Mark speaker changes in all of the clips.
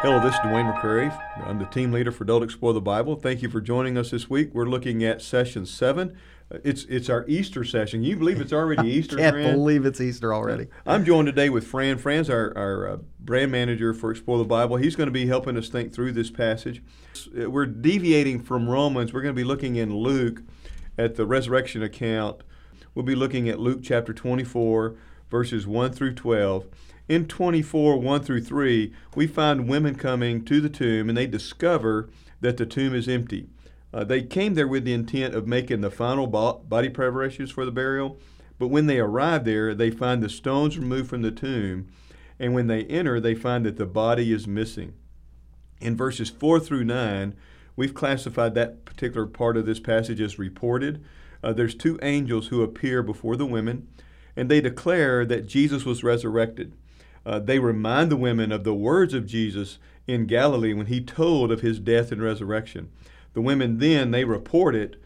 Speaker 1: Hello, this is Dwayne McCrary. I'm the team leader for Adult Explore the Bible. Thank you for joining us this week. We're looking at session seven. Uh, It's it's our Easter session. You believe it's already Easter,
Speaker 2: Can't
Speaker 1: Fran?
Speaker 2: believe it's Easter already.
Speaker 1: I'm joined today with Fran. Fran's our, our uh, brand manager for Explore the Bible. He's going to be helping us think through this passage. Uh, We're deviating from Romans. We're going to be looking in Luke at the resurrection account. We'll be looking at Luke chapter 24, verses 1 through 12. In 24, 1 through 3, we find women coming to the tomb and they discover that the tomb is empty. Uh, they came there with the intent of making the final bo- body preparations for the burial, but when they arrive there, they find the stones removed from the tomb, and when they enter, they find that the body is missing. In verses 4 through 9, we've classified that particular part of this passage as reported. Uh, there's two angels who appear before the women, and they declare that Jesus was resurrected. Uh, they remind the women of the words of Jesus in Galilee when he told of his death and resurrection. The women then they report it,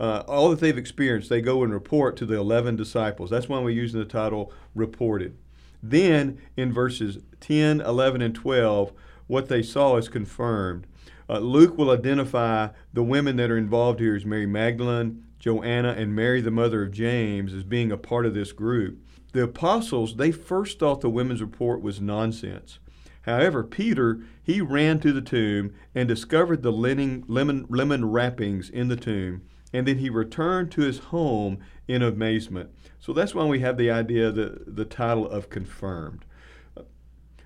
Speaker 1: uh, all that they've experienced. They go and report to the eleven disciples. That's why we're using the title "reported." Then in verses 10, 11, and 12, what they saw is confirmed. Uh, Luke will identify the women that are involved here as Mary Magdalene, Joanna, and Mary, the mother of James, as being a part of this group. The apostles, they first thought the women's report was nonsense. However, Peter, he ran to the tomb and discovered the linen, lemon, lemon wrappings in the tomb, and then he returned to his home in amazement. So that's why we have the idea, the, the title of confirmed.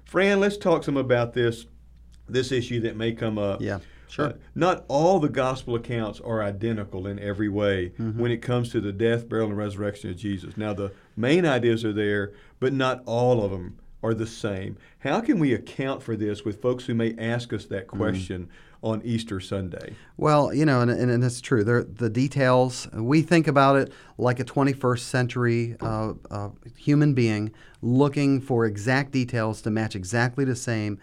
Speaker 1: Fran, let's talk some about this, this issue that may come up.
Speaker 2: Yeah, sure.
Speaker 1: Uh, not all the gospel accounts are identical in every way
Speaker 2: Mm-hmm.
Speaker 1: when it comes to the death, burial, and resurrection of Jesus. Now, the main ideas are there, but not all of them are the same. How can we account for this with folks who may ask us that
Speaker 2: Mm-hmm.
Speaker 1: question on Easter Sunday?
Speaker 2: Well, you know, and, and, and it's true. There, the details, we think about it like a 21st century uh, uh, human being looking for exact details to match exactly the same.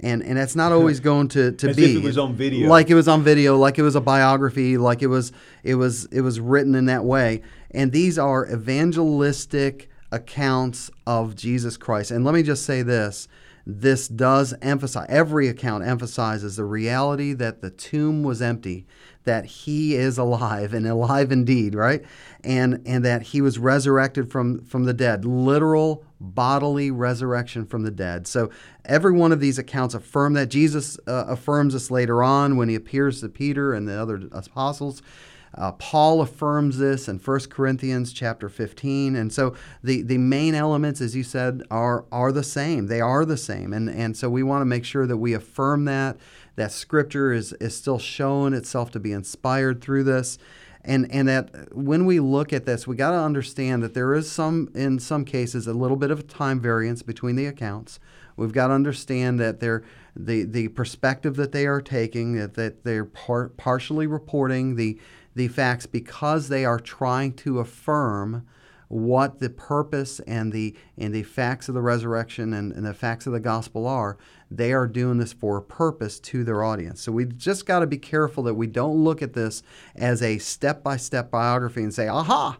Speaker 2: And, and it's not always going to, to
Speaker 1: As
Speaker 2: be
Speaker 1: if it was on video.
Speaker 2: like it was on video like it was a biography like it was it was it was written in that way. And these are evangelistic accounts of Jesus Christ. And let me just say this this does emphasize every account emphasizes the reality that the tomb was empty that he is alive and alive indeed right? And and that he was resurrected from from the dead literal bodily resurrection from the dead. So every one of these accounts affirm that. Jesus uh, affirms this later on when he appears to peter and the other apostles uh, Paul affirms this in 1 Corinthians chapter 15. And so the, the main elements, as you said, are, are the same. They are the same. And, and so we want to make sure that we affirm that, that Scripture is, is still showing itself to be inspired through this. And, and that when we look at this, we got to understand that there is some, in some cases, a little bit of time variance between the accounts. We've got to understand that they're, the, the perspective that they are taking, that, that they're par- partially reporting the, the facts because they are trying to affirm what the purpose and the and the facts of the resurrection and, and the facts of the gospel are they are doing this for a purpose to their audience so we just got to be careful that we don't look at this as a step-by-step biography and say aha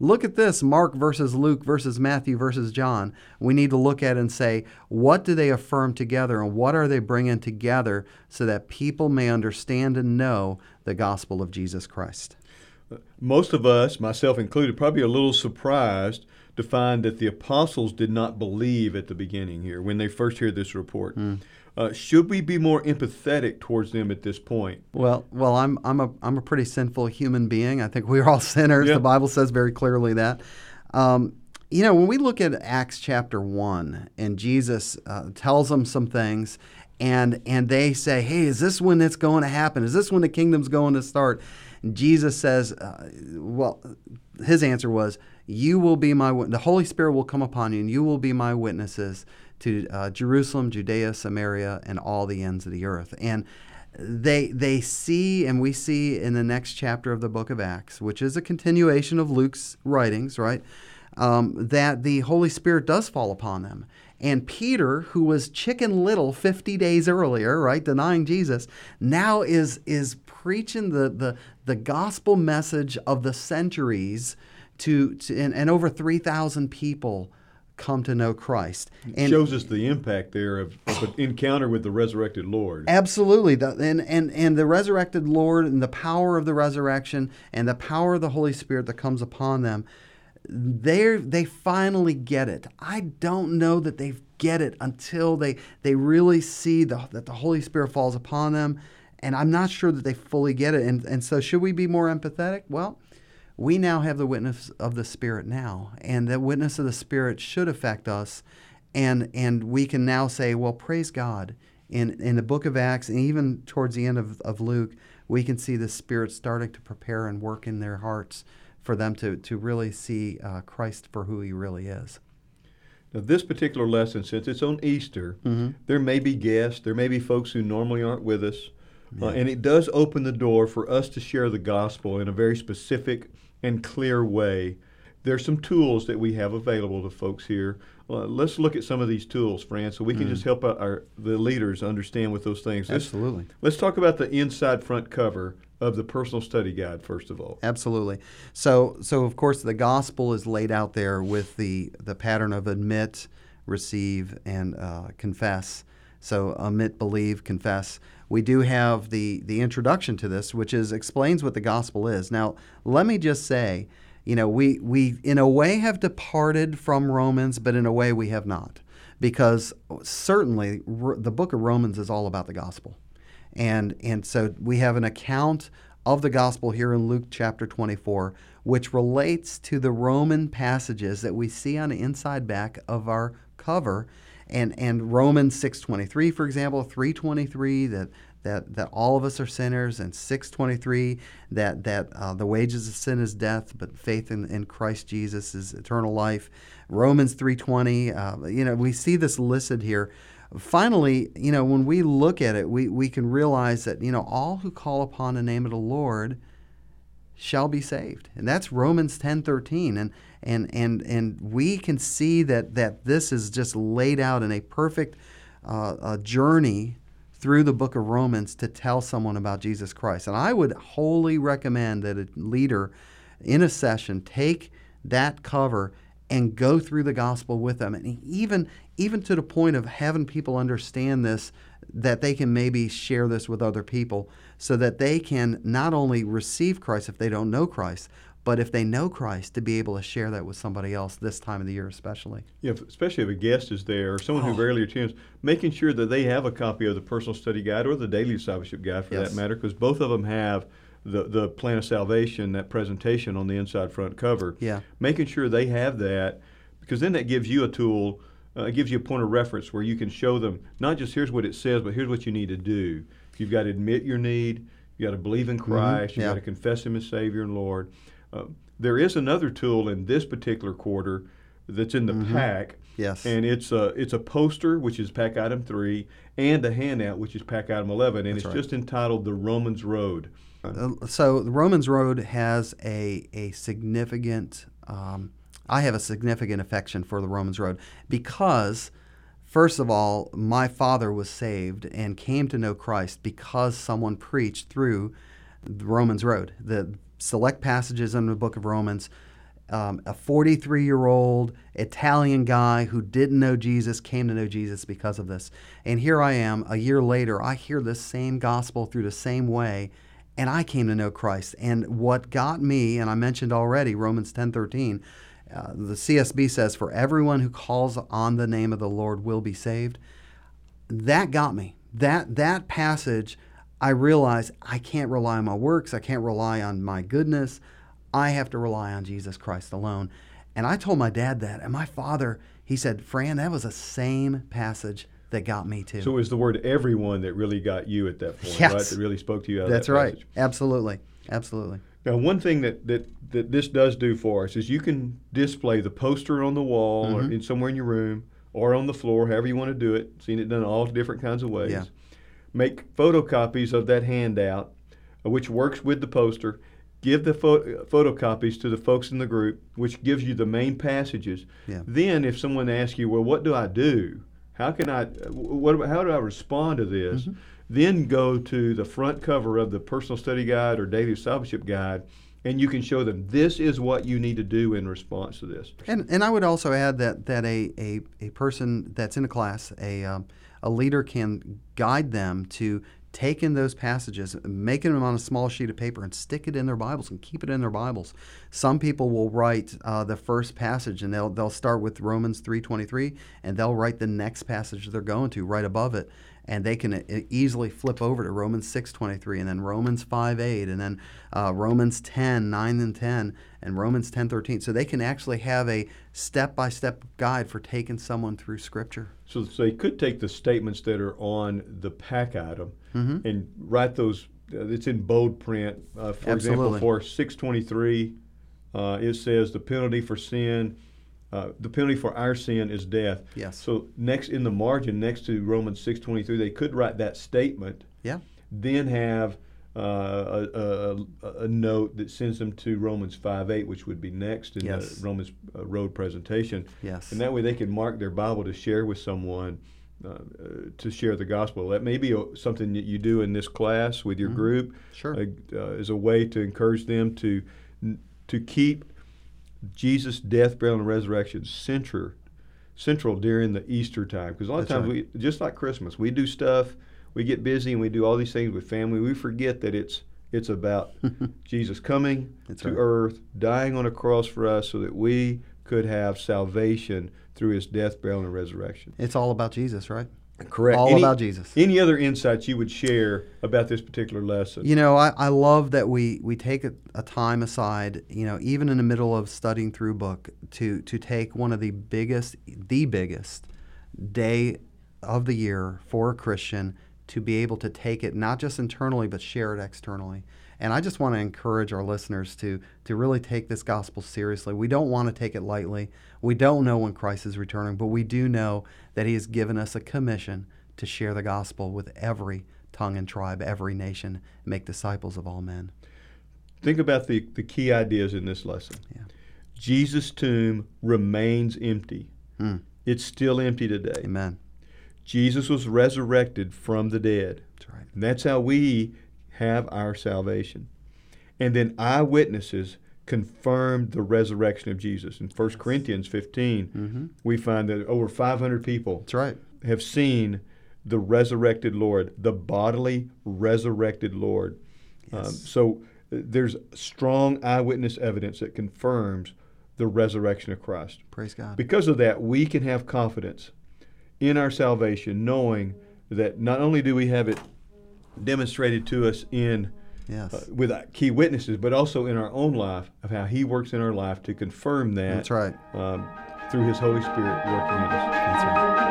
Speaker 2: look at this Mark versus Luke versus Matthew versus John. We need to look at and say, what do they affirm together and what are they bringing together so that people may understand and know the gospel of Jesus Christ?
Speaker 1: Most of us, myself included, probably a little surprised to find that the apostles did not believe at the beginning here when they first hear this report. Uh, should we be more empathetic towards them at this point?
Speaker 2: Well, well, I'm I'm a I'm a pretty sinful human being. I think we're all sinners.
Speaker 1: Yeah.
Speaker 2: The Bible says very clearly that. Um, you know, when we look at Acts chapter one, and Jesus uh, tells them some things, and and they say, "Hey, is this when it's going to happen? Is this when the kingdom's going to start?" And Jesus says, uh, "Well, his answer was." You will be my the Holy Spirit will come upon you, and you will be my witnesses to uh, Jerusalem, Judea, Samaria, and all the ends of the earth. And they they see and we see in the next chapter of the book of Acts, which is a continuation of Luke's writings, right? Um, that the Holy Spirit does fall upon them. And Peter, who was chicken little 50 days earlier, right, denying Jesus, now is is preaching the the, the gospel message of the centuries to, to and, and over 3,000 people come to know Christ.
Speaker 1: And shows us the impact there of, of an encounter with the resurrected Lord.
Speaker 2: Absolutely. The, and, and, and the resurrected Lord and the power of the resurrection and the power of the Holy Spirit that comes upon them, they they finally get it. I don't know that they get it until they, they really see the, that the Holy Spirit falls upon them. And I'm not sure that they fully get it. And, and so, should we be more empathetic? Well, we now have the witness of the Spirit now, and the witness of the Spirit should affect us, and and we can now say, well, praise God. In in the book of Acts, and even towards the end of, of Luke, we can see the Spirit starting to prepare and work in their hearts for them to to really see uh, Christ for who He really is.
Speaker 1: Now, this particular lesson, since it's on Easter, mm-hmm. there may be guests, there may be folks who normally aren't with us, yeah. uh, and it does open the door for us to share the gospel in a very specific and clear way. There's some tools that we have available to folks here. Uh, let's look at some of these tools, Fran, so we can mm. just help our, the leaders understand what those things.
Speaker 2: Absolutely.
Speaker 1: Let's, let's talk about the inside front cover of the personal study guide first of all.
Speaker 2: Absolutely. So, so of course, the gospel is laid out there with the the pattern of admit, receive, and uh, confess. So, admit, believe, confess we do have the the introduction to this, which is explains what the gospel is. Now, let me just say, you know, we we in a way have departed from Romans, but in a way we have not, because certainly the book of Romans is all about the gospel, and and so we have an account of the gospel here in Luke chapter 24, which relates to the Roman passages that we see on the inside back of our cover. And and Romans 6:23 for example 3:23 that that that all of us are sinners and 6:23 that that uh, the wages of sin is death but faith in, in Christ Jesus is eternal life. Romans 3:20 uh, you know we see this listed here finally you know when we look at it we we can realize that you know all who call upon the name of the Lord shall be saved. And that's Romans 10:13 and and and and we can see that that this is just laid out in a perfect uh, journey through the book of Romans to tell someone about Jesus Christ. And I would wholly recommend that a leader in a session take that cover and go through the gospel with them and even even to the point of having people understand this that they can maybe share this with other people so that they can not only receive Christ if they don't know Christ, but if they know Christ, to be able to share that with somebody else this time of the year, especially.
Speaker 1: Yeah, especially if a guest is there or someone oh. who rarely attends, making sure that they have a copy of the personal study guide or the daily discipleship guide for yes. that matter, because both of them have the, the plan of salvation, that presentation on the inside front cover.
Speaker 2: Yeah.
Speaker 1: Making sure they have that, because then that gives you a tool uh, it gives you a point of reference where you can show them not just here's what it says, but here's what you need to do. You've got to admit your need. You got to believe in mm-hmm. Christ. Mm-hmm. You got to confess Him as Savior and Lord. Uh, there is another tool in this particular quarter that's in the mm-hmm. pack.
Speaker 2: Yes.
Speaker 1: And it's a it's a poster which is pack item three, and a handout which is pack item eleven, and that's it's right. just entitled "The Romans Road."
Speaker 2: Uh, so the Romans Road has a a significant um, I have a significant affection for the Romans Road because, first of all, my father was saved and came to know Christ because someone preached through the Romans Road. The select passages in the book of Romans. Um, a 43 year old Italian guy who didn't know Jesus came to know Jesus because of this. And here I am, a year later, I hear this same gospel through the same way, and I came to know Christ. And what got me, and I mentioned already Romans 10 13, uh, the CSB says, For everyone who calls on the name of the Lord will be saved. That got me. That, that passage, I realized I can't rely on my works. I can't rely on my goodness. I have to rely on Jesus Christ alone. And I told my dad that. And my father, he said, Fran, that was the same passage that got me too.
Speaker 1: So it was the word everyone that really got you at that point, yes. right? That really spoke to you
Speaker 2: That's
Speaker 1: that
Speaker 2: right. Absolutely. Absolutely.
Speaker 1: Now, one thing that, that, that this does do for us is you can display the poster on the wall mm-hmm. or in somewhere in your room or on the floor, however you want to do it. Seen it done all different kinds of ways.
Speaker 2: Yeah.
Speaker 1: Make photocopies of that handout, uh, which works with the poster. Give the pho- photocopies to the folks in the group, which gives you the main passages.
Speaker 2: Yeah.
Speaker 1: Then, if someone asks you, "Well, what do I do? How can I? What? How do I respond to this?" Mm-hmm then go to the front cover of the personal study guide or daily discipleship guide and you can show them this is what you need to do in response to this.
Speaker 2: And and I would also add that that a a, a person that's in a class, a um, a leader can guide them to take in those passages, making them on a small sheet of paper, and stick it in their Bibles and keep it in their Bibles. Some people will write uh, the first passage, and they'll they'll start with Romans three twenty three, and they'll write the next passage they're going to right above it, and they can easily flip over to Romans 6:23 and then Romans 5:8 and then uh, Romans 10 9 and 10 and Romans 10:13 so they can actually have a step-by-step guide for taking someone through scripture
Speaker 1: so, so they could take the statements that are on the pack item mm-hmm. and write those uh, it's in bold print uh, for Absolutely. example for 623 uh, it says the penalty for sin uh, the penalty for our sin is death.
Speaker 2: Yes.
Speaker 1: So next in the margin, next to Romans six twenty three, they could write that statement.
Speaker 2: Yeah.
Speaker 1: Then have uh, a, a, a, note that sends them to Romans five eight, which would be next in yes. the Romans uh, road presentation.
Speaker 2: Yes.
Speaker 1: And that way they can mark their Bible to share with someone. Uh, to share the gospel. That may be a, something that you do in this class with your mm-hmm. group.
Speaker 2: Sure.
Speaker 1: Uh, as a way to encourage them to to keep Jesus' death, burial, and resurrection central, central during the Easter time. Because a lot of times, right. we just like Christmas, we do stuff, we get busy, and we do all these things with family. We forget that it's it's about Jesus coming That's to right. earth, dying on a cross for us, so that we could have salvation through His death, burial, and resurrection.
Speaker 2: It's all about Jesus, right?
Speaker 1: Correct.
Speaker 2: All any, about Jesus.
Speaker 1: Any other insights you would share about this particular lesson?
Speaker 2: You know, I, I love that we, we take a, a, time aside, you know, even in the middle of studying through book, to, to take one of the biggest, the biggest day of the year for a Christian to be able to take it not just internally, but share it externally. And I just want to encourage our listeners to, to really take this gospel seriously. We don't want to take it lightly. We don't know when Christ is returning, but we do know that He has given us a commission to share the gospel with every tongue and tribe, every nation, and make disciples of all men.
Speaker 1: Think about the, the key ideas in this lesson.
Speaker 2: Yeah.
Speaker 1: Jesus' tomb remains empty.
Speaker 2: Mm.
Speaker 1: It's still empty today.
Speaker 2: Amen.
Speaker 1: Jesus was resurrected from the dead.
Speaker 2: That's right.
Speaker 1: And that's how we have our salvation. And then eyewitnesses confirmed the resurrection of Jesus. In 1 Corinthians 15,
Speaker 2: mm-hmm.
Speaker 1: we find that over 500 people
Speaker 2: That's right.
Speaker 1: have seen the resurrected Lord, the bodily resurrected Lord.
Speaker 2: Yes. Um,
Speaker 1: so uh, there's strong eyewitness evidence that confirms the resurrection of Christ.
Speaker 2: Praise God.
Speaker 1: Because of that, we can have confidence in our salvation, knowing that not only do we have it demonstrated to us in
Speaker 2: yes.
Speaker 1: uh, with key witnesses, but also in our own life of how He works in our life to confirm that.
Speaker 2: That's right.
Speaker 1: Um, through His Holy Spirit working in us.
Speaker 2: That's right.